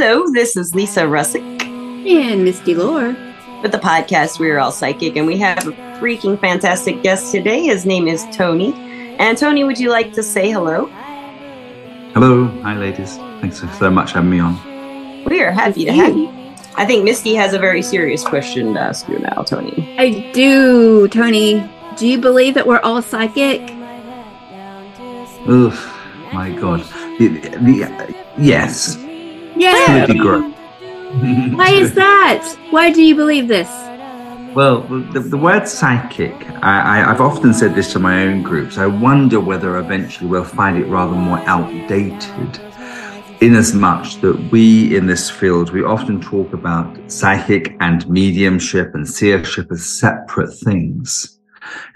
Hello, this is Lisa Russick. And Misty Lore. With the podcast, We're All Psychic, and we have a freaking fantastic guest today. His name is Tony. And Tony, would you like to say hello? Hello. Hi, ladies. Thanks so much for having me on. We are happy to have you. I think Misty has a very serious question to ask you now, Tony. I do, Tony. Do you believe that we're all psychic? Oof, my God. The, the, yes. Yeah. Why is that? Why do you believe this? Well, the, the word psychic, I, I, I've often said this to my own groups. I wonder whether eventually we'll find it rather more outdated inasmuch that we in this field, we often talk about psychic and mediumship and seership as separate things.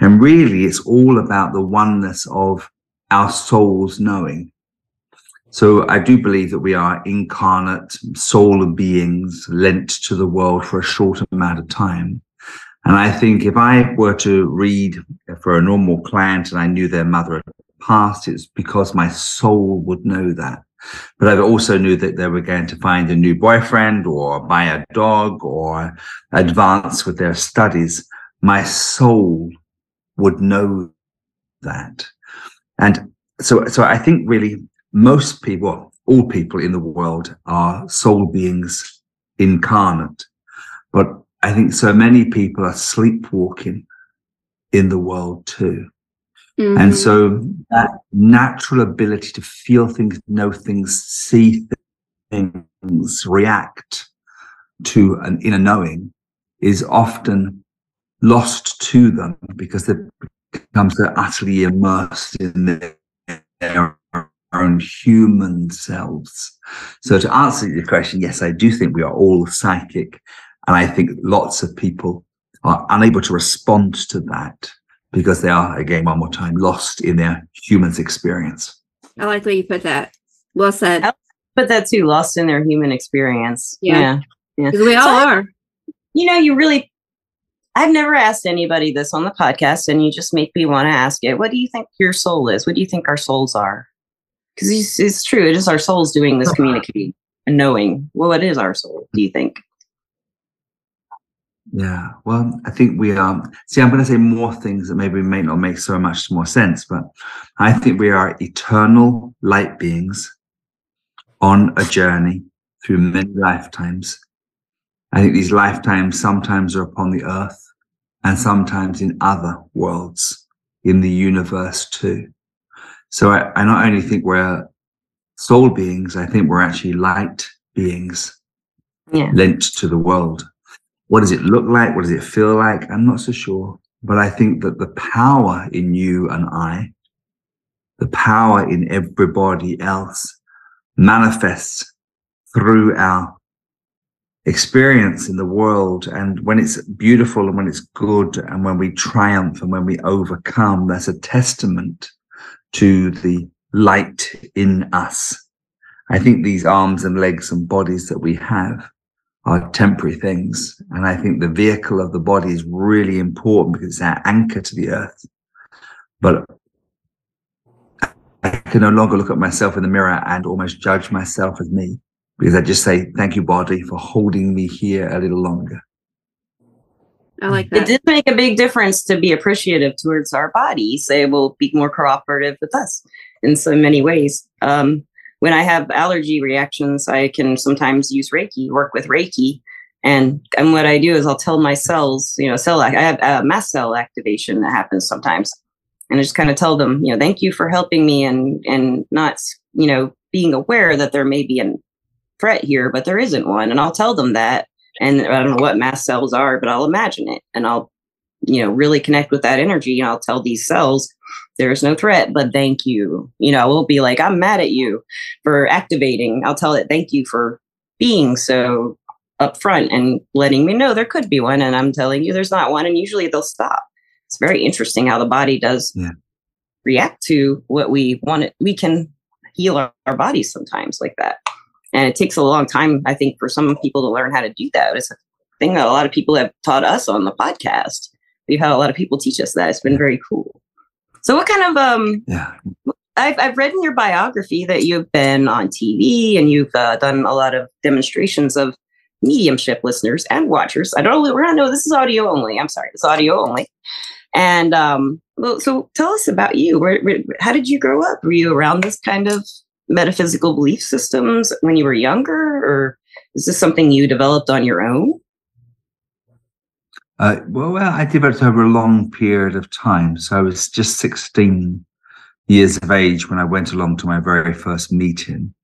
And really, it's all about the oneness of our souls knowing. So I do believe that we are incarnate soul beings lent to the world for a short amount of time. And I think if I were to read for a normal client and I knew their mother had passed, it's because my soul would know that. But I also knew that they were going to find a new boyfriend or buy a dog or advance with their studies. My soul would know that. And so, so I think really most people, all people in the world are soul beings incarnate. But I think so many people are sleepwalking in the world too. Mm-hmm. And so that natural ability to feel things, know things, see things, react to an inner knowing is often lost to them because they become so utterly immersed in their, their own human selves. So to answer your question, yes, I do think we are all psychic. And I think lots of people are unable to respond to that because they are, again, one more time, lost in their human's experience. I like the way you put that. Well said. I put that too, lost in their human experience. Yeah. Yeah. Yeah. we all so, are. You know, you really, I've never asked anybody this on the podcast, and you just make me want to ask it. What do you think your soul is? What do you think our souls are? Because it's, it's true. It is our souls doing this communicating and knowing. Well, what is our soul, do you think? Yeah, well, I think we are. See, I'm going to say more things that maybe may not make so much more sense, but I think we are eternal light beings on a journey through many lifetimes. I think these lifetimes sometimes are upon the earth and sometimes in other worlds in the universe too. So I, I not only think we're soul beings, I think we're actually light beings yeah. lent to the world. What does it look like? What does it feel like? I'm not so sure. But I think that the power in you and I, the power in everybody else manifests through our experience in the world. And when it's beautiful and when it's good and when we triumph and when we overcome, that's a testament to the light in us. I think these arms and legs and bodies that we have are temporary things. And I think the vehicle of the body is really important because it's our anchor to the earth. But I can no longer look at myself in the mirror and almost judge myself as me because I just say, thank you, body, for holding me here a little longer. I like that. It did make a big difference to be appreciative towards our bodies. They will be more cooperative with us in so many ways. Um, when I have allergy reactions, I can sometimes use Reiki, work with Reiki. And, and what I do is I'll tell my cells, you know, cell, I have a mast cell activation that happens sometimes. And I just kind of tell them, you know, thank you for helping me and, and not, you know, being aware that there may be a threat here, but there isn't one. And I'll tell them that. And I don't know what mast cells are, but I'll imagine it and I'll, you know, really connect with that energy. And I'll tell these cells, there's no threat, but thank you. You know, we'll be like, I'm mad at you for activating. I'll tell it, thank you for being so upfront and letting me know there could be one. And I'm telling you there's not one. And usually they'll stop. It's very interesting how the body does yeah. react to what we want. It. We can heal our, our bodies sometimes like that. And it takes a long time, I think, for some people to learn how to do that. It's a thing that a lot of people have taught us on the podcast. We've had a lot of people teach us that. It's been very cool. So what kind of um yeah I've, I've read in your biography that you've been on TV and you've uh, done a lot of demonstrations of mediumship listeners and watchers. I don't we're not know this is audio only. I'm sorry, it's audio only. And um, well, so tell us about you. Where, where, how did you grow up? Were you around this kind of metaphysical belief systems when you were younger, or is this something you developed on your own? Uh, well, I developed over a long period of time. So I was just 16 years of age when I went along to my very first meeting.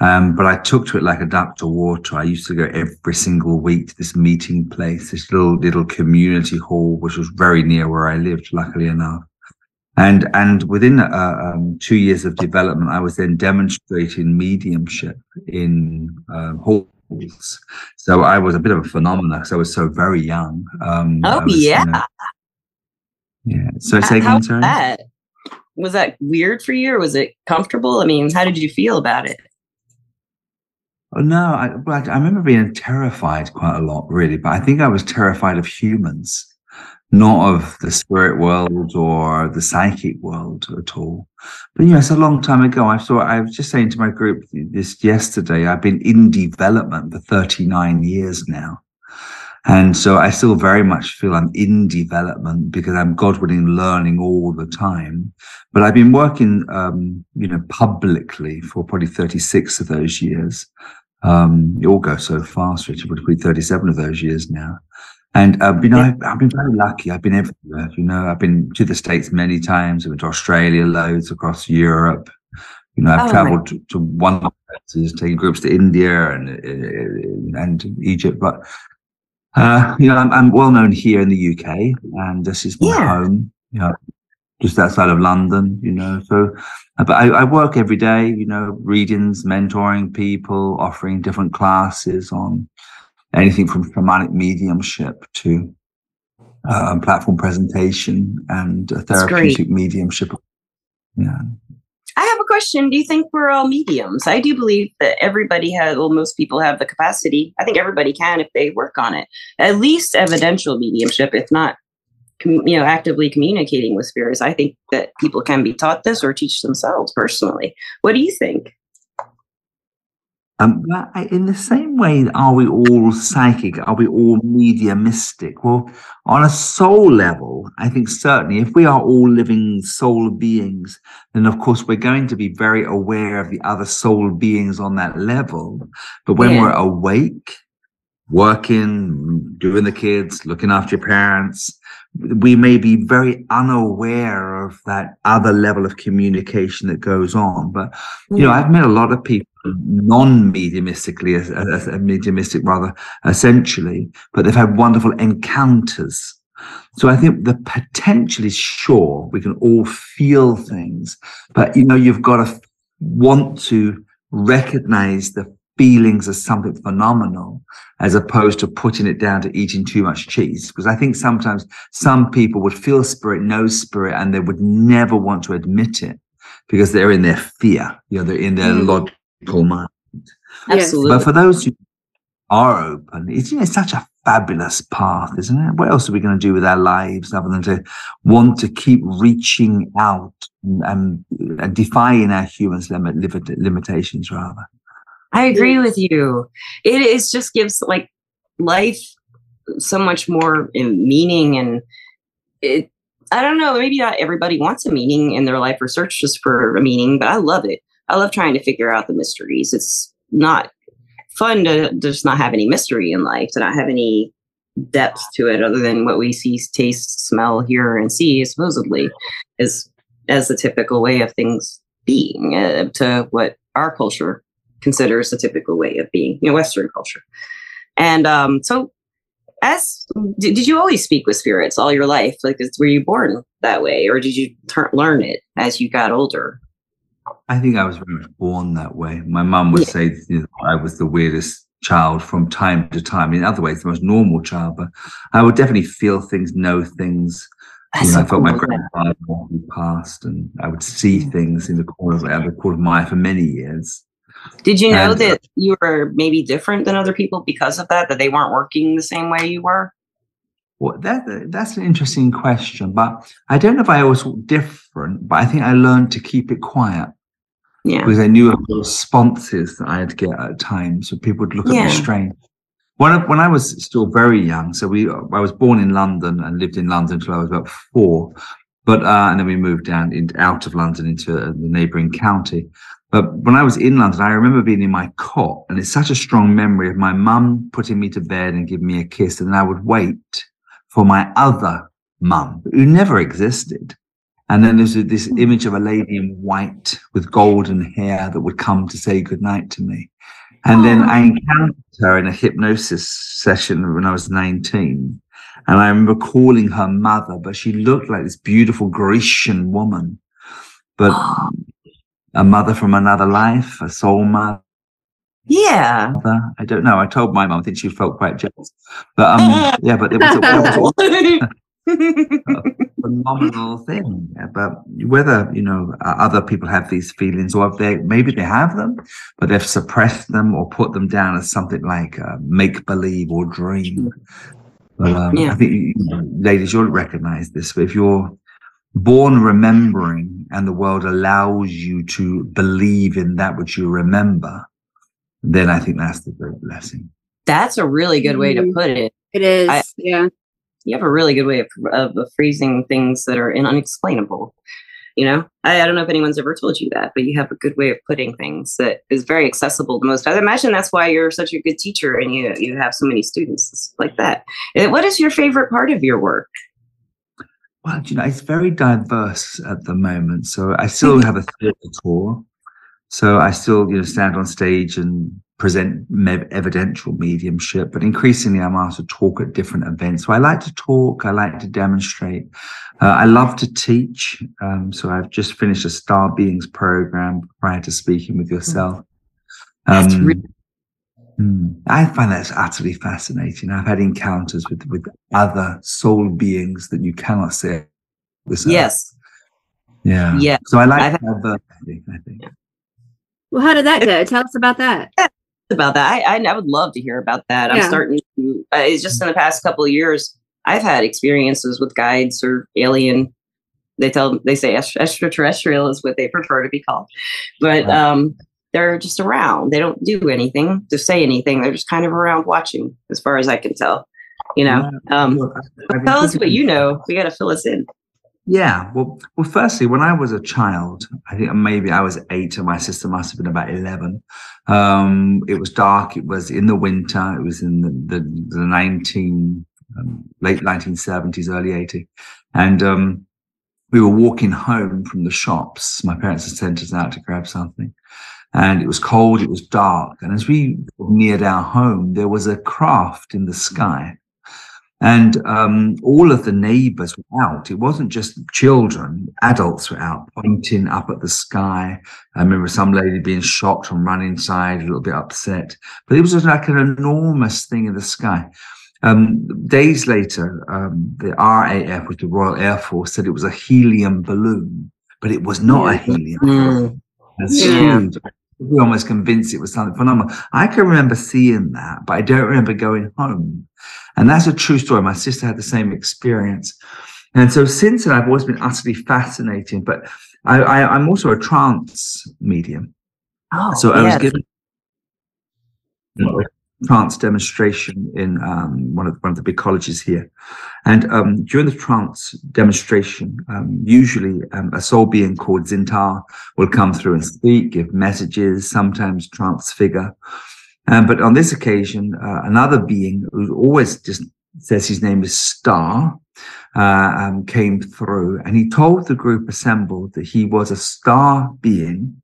Um, but I took to it like a duck to water. I used to go every single week to this meeting place, this little little community hall, which was very near where I lived, luckily enough. And and within uh, um, two years of development, I was then demonstrating mediumship in uh, halls. So I was a bit of a phenomenon because I was so very young. Um, oh was, yeah, you know, yeah. So say again, sorry. That? Was that weird for you, or was it comfortable? I mean, how did you feel about it? Oh, no, I, I remember being terrified quite a lot, really. But I think I was terrified of humans not of the spirit world or the psychic world at all. But you know, it's a long time ago. I thought I was just saying to my group this yesterday. I've been in development for 39 years now. And so I still very much feel I'm in development because I'm God willing learning all the time. But I've been working, um, you know, publicly for probably 36 of those years. Um, it all goes so fast, Richard, probably 37 of those years now. And uh, you know, I've, I've, been very lucky. I've been everywhere. You know, I've been to the states many times. I've been to Australia loads, across Europe. You know, I've oh, traveled to, to one places, taking groups to India and uh, and Egypt. But uh, you know, I'm, I'm, well known here in the UK, and this is my yeah. home. You know, just outside of London. You know, so uh, but I, I work every day. You know, readings, mentoring people, offering different classes on anything from shamanic mediumship to uh, platform presentation and therapeutic mediumship. Yeah. I have a question. Do you think we're all mediums? I do believe that everybody has, well, most people have the capacity. I think everybody can if they work on it. At least evidential mediumship, if not, you know, actively communicating with spirits. I think that people can be taught this or teach themselves personally. What do you think? Um, in the same way, are we all psychic? Are we all mediumistic? Well, on a soul level, I think certainly if we are all living soul beings, then of course we're going to be very aware of the other soul beings on that level. But when yeah. we're awake, working, doing the kids, looking after your parents, we may be very unaware of that other level of communication that goes on. But, you know, I've met a lot of people non-mediumistically, as, as mediumistic rather, essentially, but they've had wonderful encounters. So I think the potential is sure. We can all feel things, but you know, you've got to want to recognize the feelings as something phenomenal as opposed to putting it down to eating too much cheese. Because I think sometimes some people would feel spirit, know spirit, and they would never want to admit it because they're in their fear. You know, they're in their mm. Logical mind. Absolutely. But for those who are open, it's, you know, it's such a fabulous path, isn't it? What else are we going to do with our lives other than to want to keep reaching out and, and defying our humans' limit, limitations, rather? I agree with you. It is just gives like life so much more meaning and it I don't know, maybe not everybody wants a meaning in their life or search just for a meaning, but I love it. I love trying to figure out the mysteries. It's not fun to just not have any mystery in life, to not have any depth to it other than what we see, taste, smell, hear, and see, supposedly, is as the typical way of things being uh, to what our culture considers the typical way of being, you know, Western culture. And um, so, as did, did you always speak with spirits all your life? Like, is, were you born that way, or did you ter- learn it as you got older? I think I was very much born that way. My mum would yeah. say you know, I was the weirdest child from time to time. In other ways, the most normal child, but I would definitely feel things, know things. You know, so I felt cool, my grandfather passed, and I would see things in the corner of, the corner of my eye for many years. Did you know and, uh, that you were maybe different than other people because of that? That they weren't working the same way you were? Well, that that's an interesting question, but I don't know if I was different. But I think I learned to keep it quiet. Yeah. Because I knew of the responses that I'd get at times, so people would look at Yeah. me strange. When I, when I was still very young, so we I was born in London and lived in London until I was about four, but uh, and then we moved down in, out of London into the neighbouring county. But when I was in London, I remember being in my cot, and it's such a strong memory of my mum putting me to bed and giving me a kiss, and then I would wait for my other mum, who never existed. And then there's this image of a lady in white with golden hair that would come to say goodnight to me. And then I encountered her in a hypnosis session when I was 19. And I remember calling her mother, but she looked like this beautiful Grecian woman, but a mother from another life, a soul mother. Yeah. I don't know. I told my mum, I think she felt quite jealous. But um, yeah, but it was, it was phenomenal thing. Yeah, But whether you know uh, other people have these feelings, or if they maybe they have them, but they've suppressed them or put them down as something like uh, make believe or dream. But um, Yeah. I think you know, ladies, you'll recognize this. But if you're born remembering, and the world allows you to believe in that which you remember, then I think that's the great blessing. That's a really good way to Mm. put it. It is. I- yeah. You have a really good way of, of, of freezing things that are in unexplainable. You know, I, I don't know if anyone's ever told you that, but you have a good way of putting things that is very accessible to most. I imagine that's why you're such a good teacher and you you have so many students like that. What is your favorite part of your work? Well, you know, it's very diverse at the moment. So I still have a theatre tour. So I still, you know, stand on stage and present me- evidential mediumship, but increasingly I'm asked to talk at different events. So I like to talk, I like to demonstrate. Uh, I love to teach. Um, so I've just finished a Star Beings program prior to speaking with yourself. That's Um, really- Hmm. I find that's utterly fascinating. I've had encounters with with other soul beings that you cannot see. earth. Yes. Yeah. Yeah. So I like I've- diversity, I think. Well, how did that go? Tell us about that. about that. I, I I would love to hear about that. I'm starting to. Uh, it's just in the past couple of years, I've had experiences with guides or alien. They tell they say extraterrestrial is what they prefer to be called, but Right. um, they're just around. They don't do anything to say anything. They're just kind of around watching, as far as I can tell. You know. Um, Well, I- I've been tell us what you know. We got to fill us in. Yeah. Well, well, firstly, when I was a child, I think maybe I was eight and my sister must have been about 11. Um, it was dark. It was in the winter. It was in the, the, the 19, um, late 1970s, early 80. And, um, we were walking home from the shops. My parents had sent us out to grab something and it was cold. It was dark. And as we neared our home, there was a craft in the sky and um, all of the neighbors were out. It wasn't just children, adults were out pointing up at the sky. I remember some lady being shocked and run inside, a little bit upset. But it was just like an enormous thing in the sky. Um, days later, um, the RAF, with the Royal Air Force, said it was a helium balloon, but it was not a helium. balloon. It's Yeah. We almost convinced it was something phenomenal. I can remember seeing that, but I don't remember going home. And that's a true story. My sister had the same experience. And so since then, I've always been utterly fascinated. But I, I, I'm also a trance medium. Oh, So I was given trance demonstration in um, one of one of the big colleges here, and um, during the trance demonstration, um, usually um, a soul being called Zintar will come through and speak, give messages, sometimes transfigure. Um, but on this occasion, uh, another being who always just says his name is Star uh, um, came through, and he told the group assembled that he was a star being,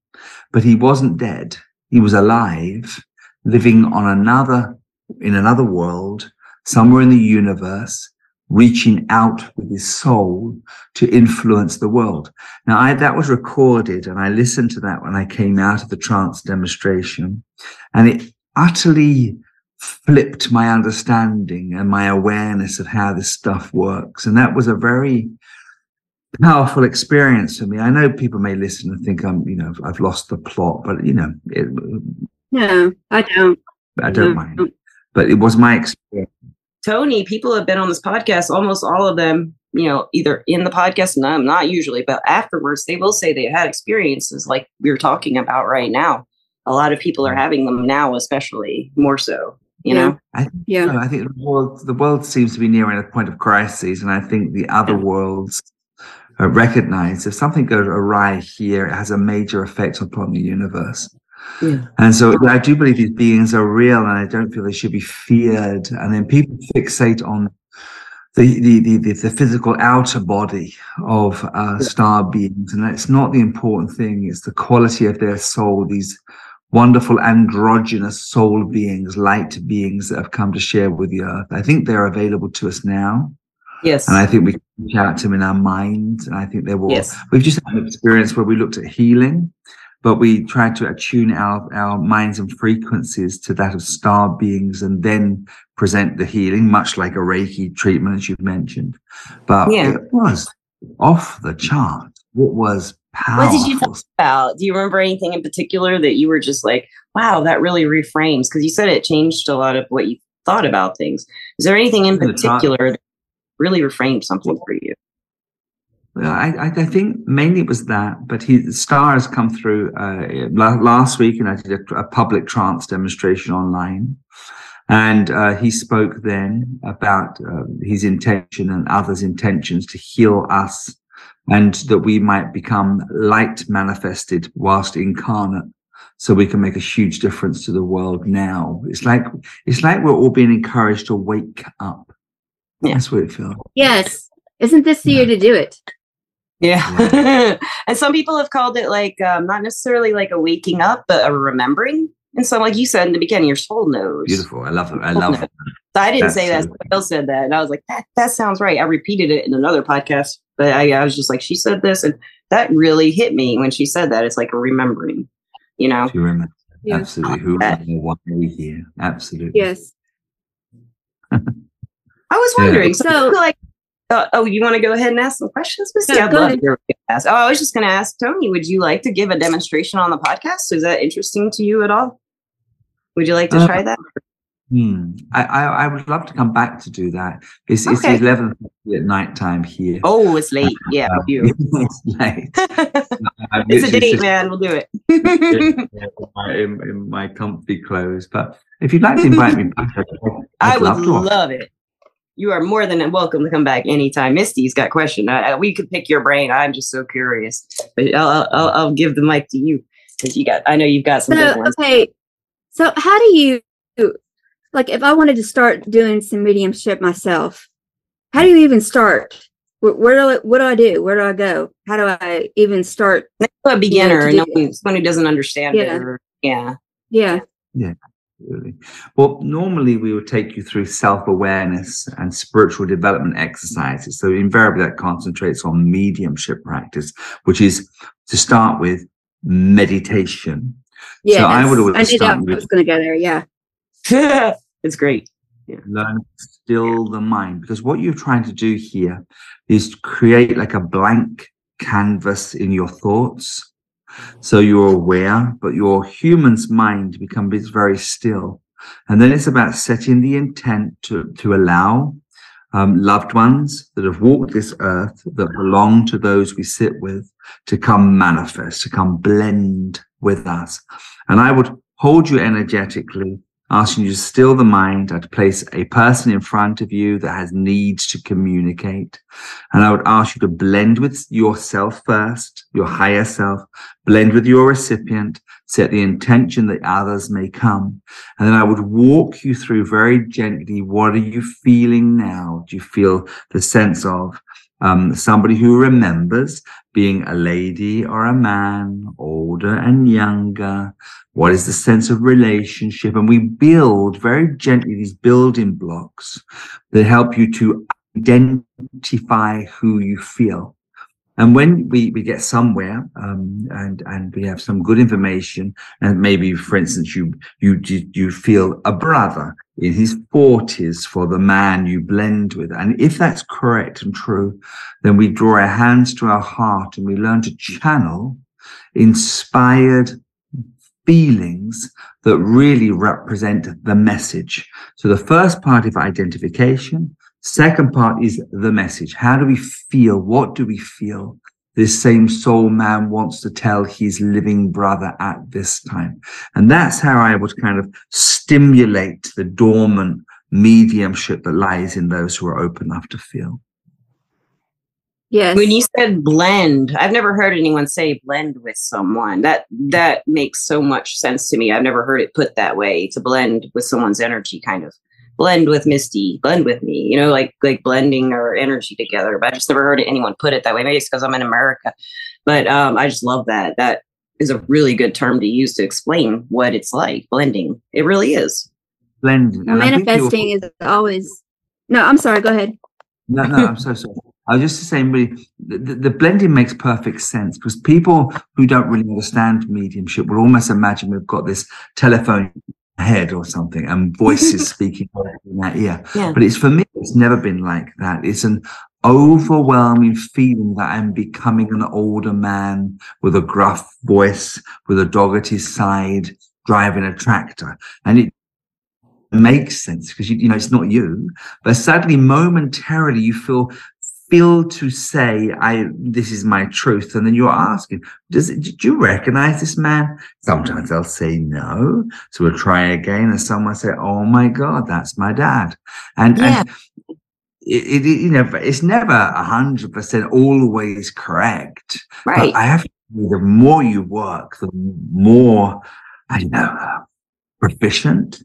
but he wasn't dead. He was alive, living on another in another world, somewhere in the universe, reaching out with his soul to influence the world. Now, I, that was recorded, and I listened to that when I came out of the trance demonstration, and it utterly flipped my understanding and my awareness of how this stuff works. And that was a very powerful experience for me. I know people may listen and think I'm, you know, I've lost the plot, but you know, it, No, I don't. I don't No. mind. But it was my experience. Tony, people have been on this podcast, almost all of them, you know, either in the podcast, no, not usually, but afterwards, they will say they had experiences like we are talking about right now. A lot of people are having them now, especially more so. You Yeah. know, I, Yeah. I think the world, the world seems to be nearing a point of crisis, and I think the other Yeah. worlds uh, recognize if something goes awry here, it has a major effect upon the universe. Yeah. And so I do believe these beings are real, and I don't feel they should be feared. And then people fixate on the the the, the, the physical outer body of uh, star beings, and it's not the important thing. It's the quality of their soul. These wonderful androgynous soul beings, light beings that have come to share with the earth. I think they're available to us now, yes, and I think we can reach out to them in our minds. And I think they will. yes, We've just had an experience where we looked at healing, but we try to attune our, our minds and frequencies to that of star beings and then present the healing, much like a Reiki treatment, as you've mentioned. But Yeah. it was off the chart. What was powerful. What did you talk about? Do you remember anything in particular that you were just like, wow, that really reframes? Because you said it changed a lot of what you thought about things. Is there anything in particular that really reframed something for you? Well, I, I, I think mainly it was that, but he Star has come through uh, last week, and I did a, a public trance demonstration online, and uh, he spoke then about uh, his intention and others' intentions to heal us, and that we might become light manifested whilst incarnate, so we can make a huge difference to the world now. It's like it's like we're all being encouraged to wake up. Yeah. That's what it feels. Yes. Isn't this the year to do it? Yeah. and some people have called it like um, not necessarily like a waking up, but a remembering. And so, like you said in the beginning, your soul knows. Beautiful. I love it. I love it. So I didn't That's say that. so- Somebody else said that. And I was like, that, that sounds right. I repeated it in another podcast, but I, I was just like, she said this. And that really hit me when she said that. It's like a remembering, you know? If you remember, Yeah. absolutely. Who and why are we here? Absolutely. Yes. I was Yeah. wondering. So, So- like, uh, oh, you want to go ahead and ask some questions, Misty? Yeah, I'd go love ahead. to hear ask. Oh, I was just going to ask Tony, would you like to give a demonstration on the podcast? Is that interesting to you at all? Would you like to Uh, try that? Hmm. I, I I would love to come back to do that. It's it's eleven at night time here. Oh, it's late. Yeah, Um, you. it's late. It's a date, just man. We'll do it. in my- in, in my comfy clothes. But if you'd like to invite me back, I'd, I I'd would love to. love it. You are more than welcome to come back anytime. Misty's got a question. I, I- we could pick your brain. I'm just so curious. But I'll, I'll, I'll- I'll give the mic to you because you got. I know you've got some good So ones. okay. So how do you like if I wanted to start doing some mediumship myself? How do you even start? Where, where do I, what do I do? Where do I go? How do I even start? a beginner, to and no someone who doesn't understand it. Yeah. Yeah. Yeah. Really. Well, normally we would take you through self awareness and spiritual development exercises. So, invariably, that concentrates on mediumship practice, which is to start with meditation. Yeah. I would always I knew start that with- was going to go there. Yeah. it's great. Yeah. Learn to still the mind because what you're trying to do here is create like a blank canvas in your thoughts. So you're aware, but your human's mind becomes very still. And then it's about setting the intent to, to allow um, loved ones that have walked this earth, that belong to those we sit with, to come manifest, to come blend with us. And I would hold you energetically, asking you to still the mind. I'd place a person in front of you that has needs to communicate. And I would ask you to blend with yourself first, your higher self, blend with your recipient, set the intention that others may come. And then I would walk you through very gently. What are you feeling now? Do you feel the sense of um, somebody who remembers being a lady or a man, older and younger? What is the sense of relationship? And we build very gently these building blocks that help you to identify who you feel. And when we, we get somewhere um, and and we have some good information, and maybe, for instance, you you you feel a brother in his forties for the man you blend with, and if that's correct and true, then we draw our hands to our heart and we learn to channel inspired feelings that really represent the message. So the first part is identification. Second part is the message. How do we feel? What do we feel? This same soul man wants to tell his living brother at this time. And that's how I would kind of stimulate the dormant mediumship that lies in those who are open enough to feel. Yes. When you said blend, I've never heard anyone say blend with someone. That that makes so much sense to me. I've never heard it put that way to blend with someone's energy, kind of blend with Misty, blend with me. You know, like like blending our energy together. But I just never heard anyone put it that way. Maybe it's because I'm in America, but um, I just love that. That is a really good term to use to explain what it's like blending. It really is blending. manifesting is always. No, I'm sorry. Go ahead. No, no, I'm so sorry. I was just saying, really, the, the, blending makes perfect sense because people who don't really understand mediumship will almost imagine we've got this telephone head or something and voices speaking in that ear. Yeah. But it's for me, it's never been like that. It's an overwhelming feeling that I'm becoming an older man with a gruff voice, with a dog at his side, driving a tractor. And it makes sense because you, you know it's not you but suddenly momentarily you feel feel to say i this is my truth and then you're asking does it, did you recognize this man? Sometimes they'll say no so we'll try again and someone say oh my god that's my dad. And, yeah. and it, it, you know it's never a hundred percent always correct right. But i have to the more you work the more i don't know proficient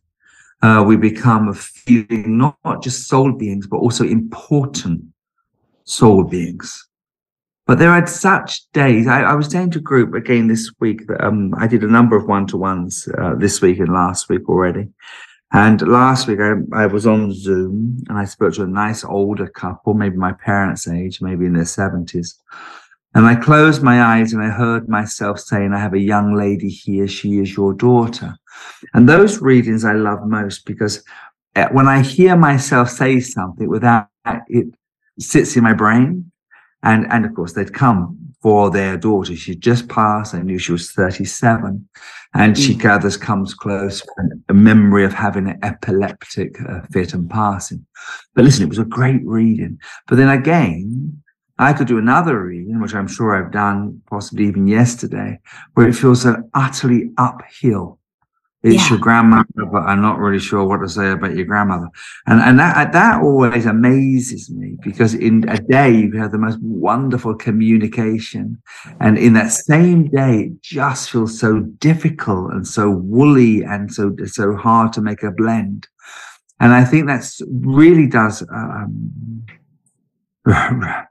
uh, we become a feeling not, not just soul beings, but also important soul beings. But there are such days. I, I was saying to a group again this week that um, I did a number of one to ones uh, this week and last week already. And last week I, I was on Zoom and I spoke to a nice older couple, maybe my parents' age, maybe in their 70s. And I closed my eyes and I heard myself saying, I have a young lady here. She is your daughter. And those readings I love most because uh, when I hear myself say something without it sits in my brain. And, and of course they'd come for their daughter. She'd just passed. I knew she was 37 and she mm. gathers comes close a memory of having an epileptic uh, fit and passing. But listen, it was a great reading. But then again, I could do another reading, which I'm sure I've done possibly even yesterday, where it feels so utterly uphill. It's yeah. your grandmother, but I'm not really sure what to say about your grandmother. And and that that always amazes me because in a day you have the most wonderful communication, and in that same day it just feels so difficult and so woolly and so so hard to make a blend. And I think that's really does. Um,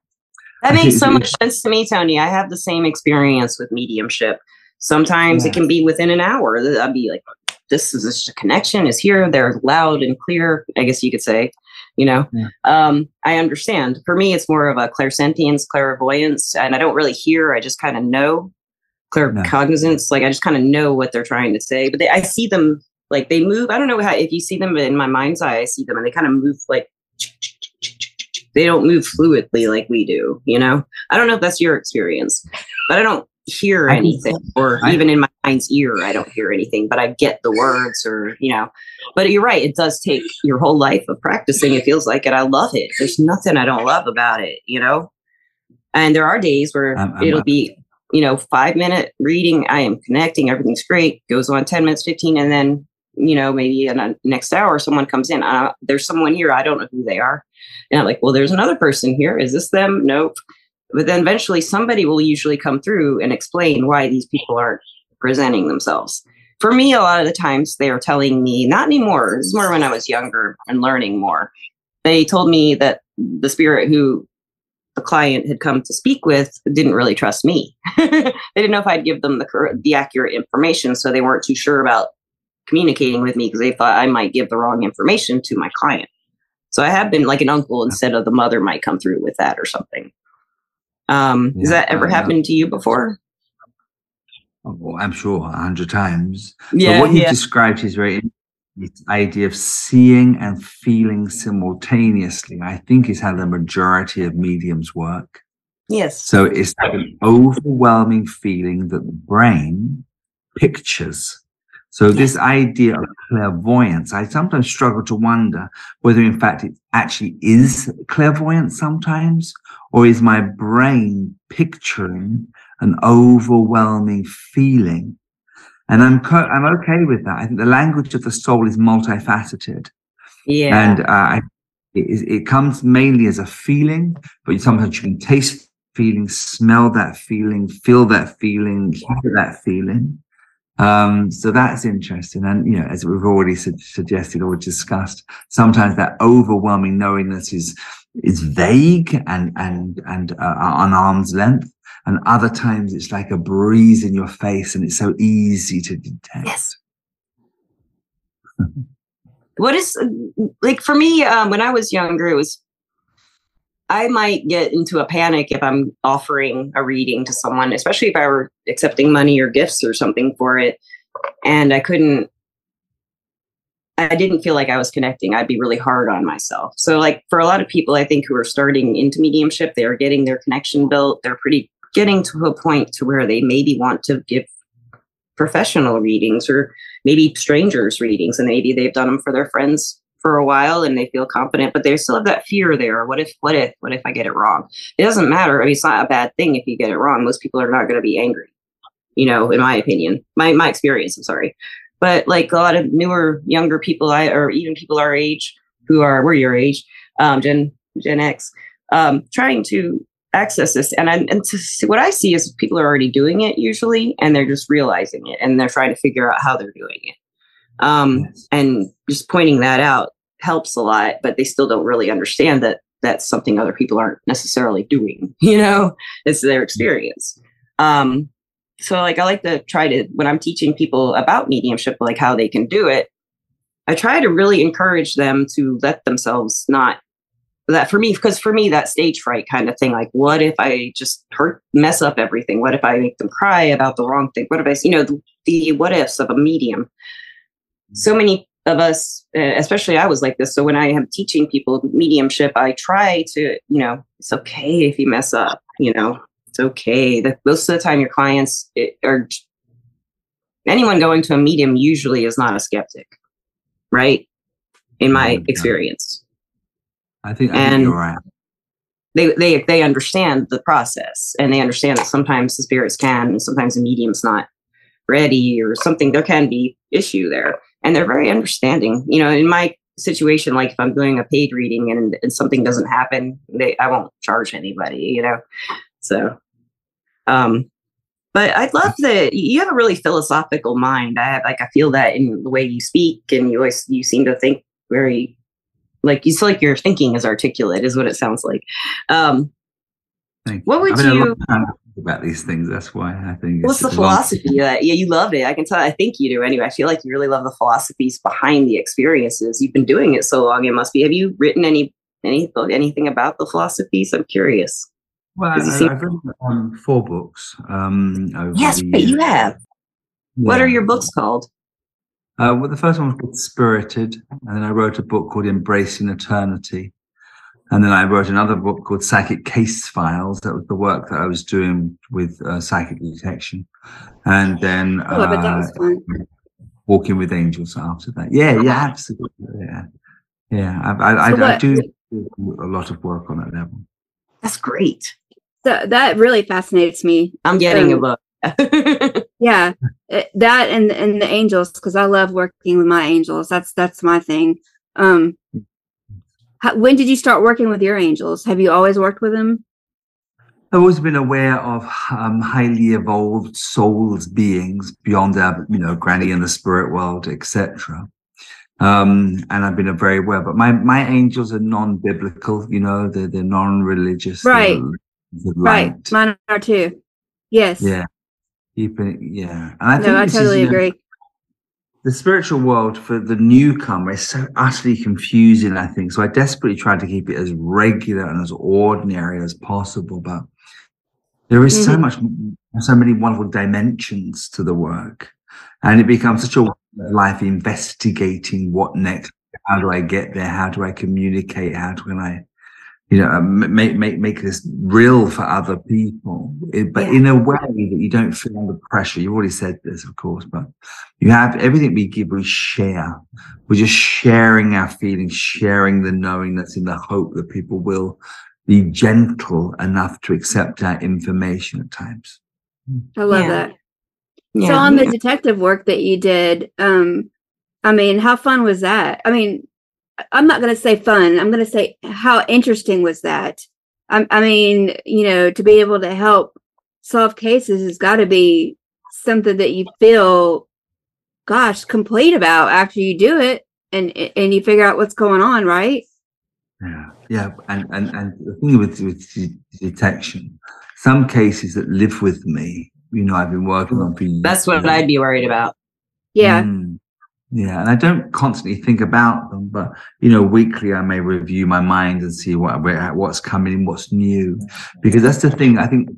That makes so much sense to me, Tony. I have the same experience with mediumship. Sometimes yeah. it can be within an hour. I'd be like, this is just a connection is here. They're loud and clear, I guess you could say. You know, yeah. um, I understand. For me, it's more of a clairsentience, clairvoyance, and I don't really hear. I just kind of know claircognizance. No. Like I just kind of know what they're trying to say. But they, I see them like they move. I don't know how if you see them in my mind's eye. I see them and they kind of move like they don't move fluidly like we do, you know? I don't know if that's your experience, but I don't hear anything or even in my mind's ear, I don't hear anything, but I get the words or, you know, but you're right. It does take your whole life of practicing. It feels like it. I love it. There's nothing I don't love about it, you know? And there are days where I'm, I'm, it'll be, you know, five minute reading. I am connecting. Everything's great. Goes on 10 minutes, 15. And then, you know, maybe in the next hour, someone comes in. Uh, there's someone here. I don't know who they are and I'm like, well, there's another person here. Is this them? Nope. But then eventually somebody will usually come through and explain why these people aren't presenting themselves. For me, a lot of the times they are telling me, not anymore. This is more when I was younger and learning more. They told me that the spirit who the client had come to speak with didn't really trust me. they didn't know if I'd give them the the accurate information, so they weren't too sure about communicating with me because they thought I might give the wrong information to my client. So I have been like an uncle instead of the mother might come through with that or something. Um, yeah, has that ever uh, happened to you before? Oh, I'm sure a hundred times. Yeah. But what you yeah. described is very this idea of seeing and feeling simultaneously, I think is how the majority of mediums work. Yes. So it's an overwhelming feeling that the brain pictures. So this idea of clairvoyance, I sometimes struggle to wonder whether in fact it actually is clairvoyance sometimes, or is my brain picturing an overwhelming feeling? And I'm, co- I'm okay with that. I think the language of the soul is multifaceted. Yeah. And uh, it, it comes mainly as a feeling, but sometimes you can taste feeling, smell that feeling, feel that feeling, hear that feeling. Um, so that's interesting. And, you know, as we've already su- suggested or discussed, sometimes that overwhelming knowingness is, is vague and, and, and, uh, on arm's length. And other times it's like a breeze in your face and it's so easy to detect. Yes. what is like for me, um, when I was younger, it was I might get into a panic if I'm offering a reading to someone, especially if I were accepting money or gifts or something for it. And I couldn't, I didn't feel like I was connecting. I'd be really hard on myself. So, like for a lot of people, I think who are starting into mediumship, they are getting their connection built. They're pretty getting to a point to where they maybe want to give professional readings or maybe strangers readings, and maybe they've done them for their friends for a while and they feel confident, but they still have that fear there. What if, what if, what if I get it wrong? It doesn't matter. I mean, it's not a bad thing if you get it wrong. Most people are not going to be angry, you know, in my opinion, my, my experience, I'm sorry. But like a lot of newer, younger people, I, or even people our age who are, we're your age, um, Gen, Gen X, um, trying to access this. And, I, and see, what I see is people are already doing it usually, and they're just realizing it and they're trying to figure out how they're doing it. Um, and just pointing that out helps a lot, but they still don't really understand that that's something other people aren't necessarily doing. You know, it's their experience. Um, so like I like to try to when I'm teaching people about mediumship, like how they can do it, I try to really encourage them to let themselves not that for me because for me that stage fright kind of thing like what if i just hurt mess up everything what if i make them cry about the wrong thing what if i you know the, the what ifs of a medium so many of us, uh, especially I was like this. So when I am teaching people mediumship, I try to, you know, it's okay if you mess up, you know, it's okay. That most of the time your clients are anyone going to a medium usually is not a skeptic, right? In my experience. I think, I and think you're right. They, they, they understand the process and they understand that sometimes the spirits can and sometimes the medium's not ready or something. There can be issue there and they're very understanding. You know, in my situation, like if I'm doing a paid reading and, and something doesn't happen, they I won't charge anybody. You know, so. Um, but I'd love that you have a really philosophical mind. I have, like I feel that in the way you speak, and you always you seem to think very like you feel like your thinking is articulate, is what it sounds like. Um, what would I mean, you? About these things. That's why I think. What's the philosophy? That, yeah, you love it. I can tell. I think you do. Anyway, I feel like you really love the philosophies behind the experiences. You've been doing it so long. It must be. Have you written any any anything about the philosophies? I'm curious. Well, I, I've written um, four books. Um, yes, but you have. Yeah. What are your books called? Uh, well, the first one was called Spirited, and then I wrote a book called Embracing Eternity. And then I wrote another book called Psychic Case Files. That was the work that I was doing with uh, psychic detection. And then oh, uh, Walking with Angels after that. Yeah, yeah, absolutely. Yeah. Yeah. I, I, so I, I do a lot of work on that level. That's great. So that really fascinates me. I'm getting um, a book. yeah, eh, that and and the angels because I love working with my angels. That's that's my thing. Um, how, when did you start working with your angels? Have you always worked with them? I've always been aware of um, highly evolved souls, beings beyond our, you know, granny in the spirit world, etc. Um, and I've been very aware. But my my angels are non-biblical. You know, they're they're non-religious. Right. They're, they're right. Mine are too. Yes. Yeah. Keeping. Yeah. And I no, I totally is, agree. Know, the spiritual world for the newcomer is so utterly confusing, I think. So I desperately try to keep it as regular and as ordinary as possible. But there is mm-hmm. so much, so many wonderful dimensions to the work. And it becomes such a life investigating what next. How do I get there? How do I communicate? How do I, you know, make make make this real for other people, it, but yeah. in a way that you don't feel under pressure. You've already said this, of course, but you have everything we give, we share. We're just sharing our feelings, sharing the knowing that's in the hope that people will be gentle enough to accept our information at times. I love yeah. that. Yeah. So on the detective work that you did, um, I mean, how fun was that? I mean, I'm not going to say fun. I'm going to say how interesting was that? I, I mean, you know, to be able to help solve cases has got to be something that you feel, gosh, complete about after you do it and and you figure out what's going on, right? Yeah, yeah, and and and the thing with with detection, some cases that live with me, you know, I've been working on for years. That's what I'd be worried about. Yeah. Mm. Yeah, and I don't constantly think about them, but you know, weekly I may review my mind and see what what's coming, what's new, because that's the thing. I think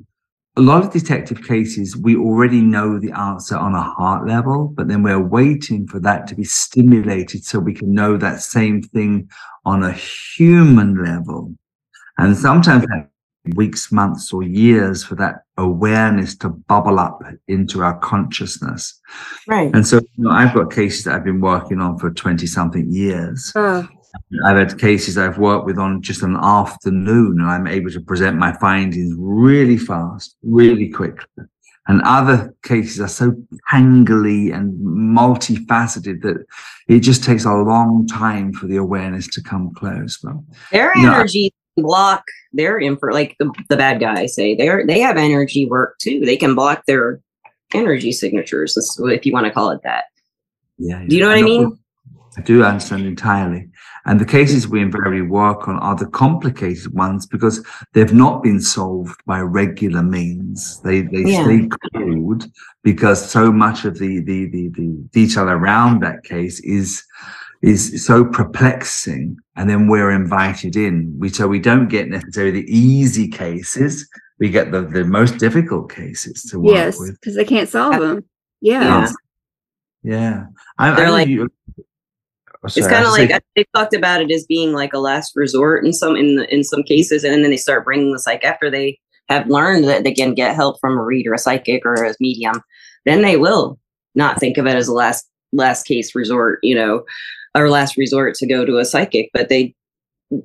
a lot of detective cases we already know the answer on a heart level, but then we're waiting for that to be stimulated so we can know that same thing on a human level, and sometimes that weeks, months, or years for that awareness to bubble up into our consciousness. Right. And so you know, I've got cases that I've been working on for 20 something years. Uh. I've had cases I've worked with on just an afternoon, and I'm able to present my findings really fast, really quickly. And other cases are so tangly and multifaceted that it just takes a long time for the awareness to come close. But their energy block their info like the, the bad guys say they're they have energy work too. They can block their energy signatures if you want to call it that. Yeah do you know what i, I mean? i do understand entirely. And the cases we invariably work on are the complicated ones because they've not been solved by regular means. They they yeah. stay cold because so much of the, the the the detail around that case is is so perplexing and then we're invited in. We so we don't get necessarily the easy cases. We get the, the most difficult cases to work yes, with. because they can't solve uh, them. Yeah. yeah, I, they're I like you, oh, it's kind of like say, they talked about it as being like a last resort in some in in some cases and then they start bringing the like after they have learned that they can get help from a reader a psychic or a medium then they will not think of it as a last last case resort you know our last resort to go to a psychic, but they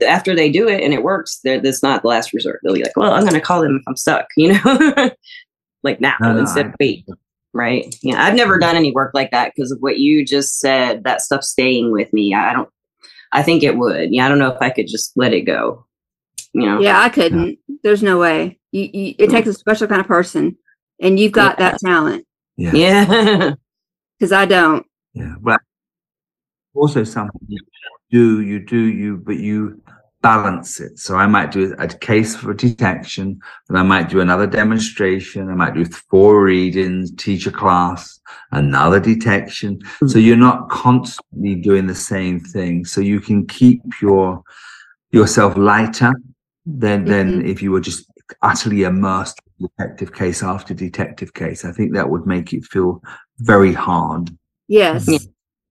after they do it and it works, that's not the last resort. They'll be like, "Well, I'm going to call them if I'm stuck," you know, like now no, instead no, of wait. Right? Yeah, I've never done any work like that because of what you just said. That stuff staying with me. I don't. I think it would. Yeah, I don't know if I could just let it go. You know. Yeah, I couldn't. There's no way. You, you it takes a special kind of person, and you've got yeah. that talent. Yeah. Yeah. Because I don't. Yeah. Well, also something you do, you do you, but you balance it. So I might do a case for detection, and I might do another demonstration. I might do four readings, teach a class, another detection. So hmm. you're not constantly doing the same thing. So you can keep your yourself lighter than than mm-hmm. if you were just utterly immersed in detective case after detective case. I think that would make it feel very hard. Yes.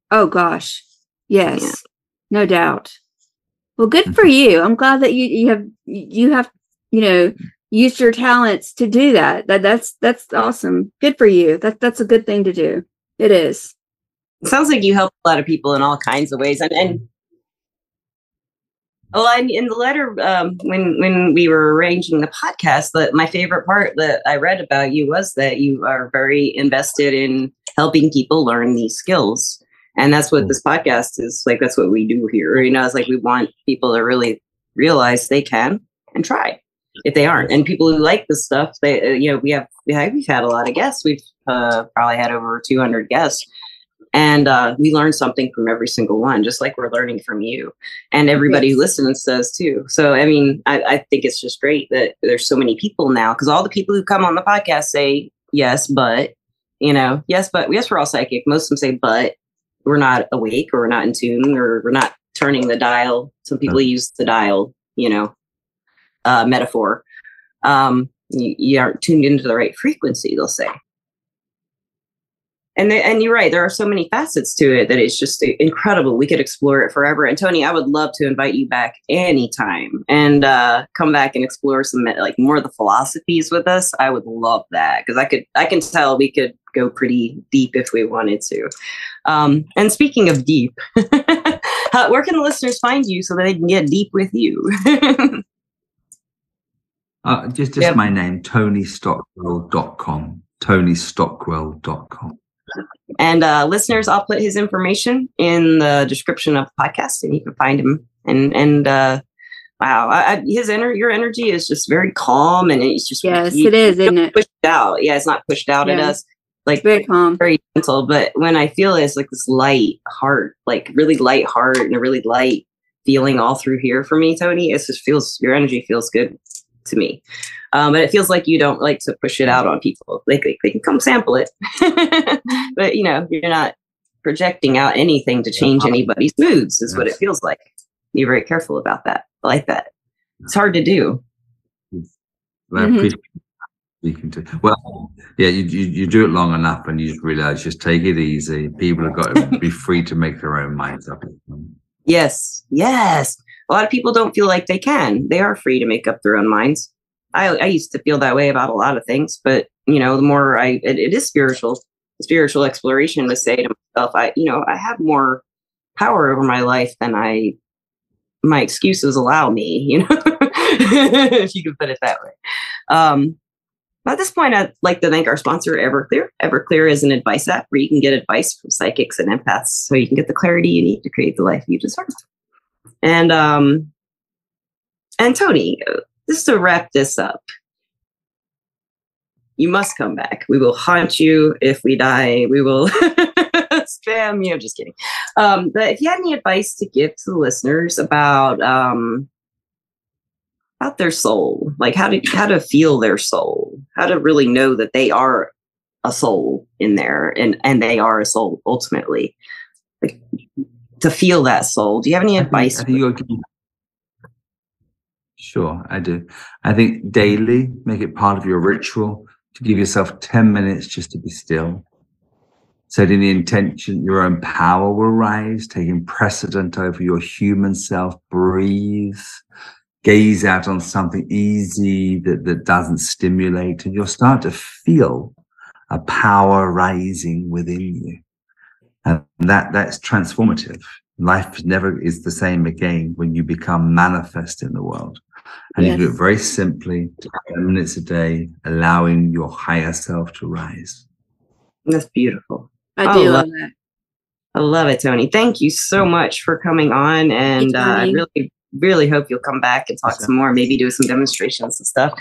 Oh gosh. Yes, yeah. no doubt. Well, good for mm-hmm. you. I'm glad that you you have you have you know used your talents to do that. That that's that's awesome. Good for you. That that's a good thing to do. It is. It sounds like you help a lot of people in all kinds of ways, and and well, I, in the letter um, when when we were arranging the podcast, that my favorite part that I read about you was that you are very invested in helping people learn these skills and that's what this podcast is like that's what we do here you know it's like we want people to really realize they can and try if they aren't. And people who like this stuff they uh, you know we have we have we've had a lot of guests. We've uh, probably had over 200 guests. And uh, we learn something from every single one just like we're learning from you. And everybody yes. who listens does too. So i mean I, I think it's just great that there's so many people now because all the people who come on the podcast say yes but you know yes but yes we're all psychic. Most of them say but we're not awake or we're not in tune or we're not turning the dial. Some people use the dial, you know, uh, metaphor. Um, you, you aren't tuned into the right frequency, they'll say. and they, and you're right. There are so many facets to it that it's just incredible. We could explore it forever. And Tony, I would love to invite you back anytime and uh, come back and explore some like more of the philosophies with us. I would love that because I could I can tell we could go pretty deep if we wanted to. Um, and speaking of deep, where can the listeners find you so that they can get deep with you? uh, just just yep. my name, tonystockwell.com. tonystockwell.com. And uh, listeners, I'll put his information in the description of the podcast, and you can find him. And and uh, wow, I, I, his energy, your energy is just very calm, and it's just yes, it is, isn't it? Pushed out, yeah, it's not pushed out yeah. at us. Like very calm, very gentle. But when I feel it, it's like this light heart, like really light heart, and a really light feeling all through here for me, Tony. It just feels your energy feels good to me. Um, but it feels like you don't like to push it out on people. Like they, they can come sample it, but you know you're not projecting out anything to change anybody's moods. Is what it feels like. You're very careful about that. I like that. It's hard to do. Well, mm-hmm. Speaking to well, yeah, you, you, you do it long enough, and you just realize just take it easy. People have got to be free to make their own minds up. Yes, yes a lot of people don't feel like they can. They are free to make up their own minds. I, I used to feel that way about a lot of things, but you know, the more I, it, it is spiritual, spiritual exploration to say to myself, I, you know, I have more power over my life than I, my excuses allow me, you know, if you can put it that way. Um, at this point, I'd like to thank our sponsor, Everclear. Everclear is an advice app where you can get advice from psychics and empaths so you can get the clarity you need to create the life you deserve. And um, and Tony, just to wrap this up, you must come back. We will haunt you if we die. We will spam you. I'm just kidding. Um, but if you had any advice to give to the listeners about um, about their soul, like how to how to feel their soul, how to really know that they are a soul in there, and and they are a soul ultimately. Like, to feel that soul. Do you have any advice? Think, I think Sure, I do. I think daily, make it part of your ritual to give yourself 10 minutes just to be still. Setting the intention, your own power will rise, taking precedent over your human self. Breathe, gaze out on something easy that, that doesn't stimulate, and you'll start to feel a power rising within you. And that that's transformative. Life never is the same again when you become manifest in the world. And yes. you do it very simply, 10 minutes a day, allowing your higher self to rise. That's beautiful. I do love that. I love it, Tony. Thank you so much for coming on. And uh, I really, really hope you'll come back and talk some more, maybe do some demonstrations and stuff.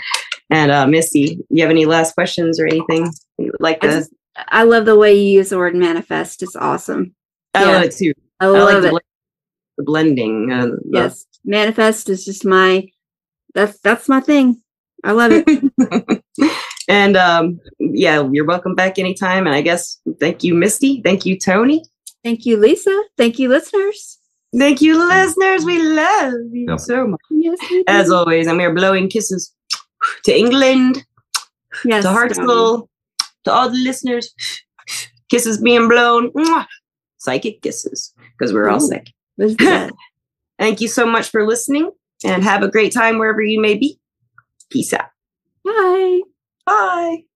And uh, Misty, you have any last questions or anything you would like to? I love the way you use the word manifest. It's awesome. I yeah. love it too. I, I love like it. The, blending. Uh, the, yes, manifest is just my. That's that's my thing. I love it. and um, yeah, you're welcome back anytime. And I guess thank you, Misty. Thank you, Tony. Thank you, Lisa. Thank you, listeners. Thank you, listeners. We love you yep. so much. Yes, As always, and we are blowing kisses to England, yes, to Hartsville, to all the listeners, kisses being blown. Psychic kisses, because we're all sick. Thank you so much for listening and have a great time wherever you may be. Peace out. Bye. Bye.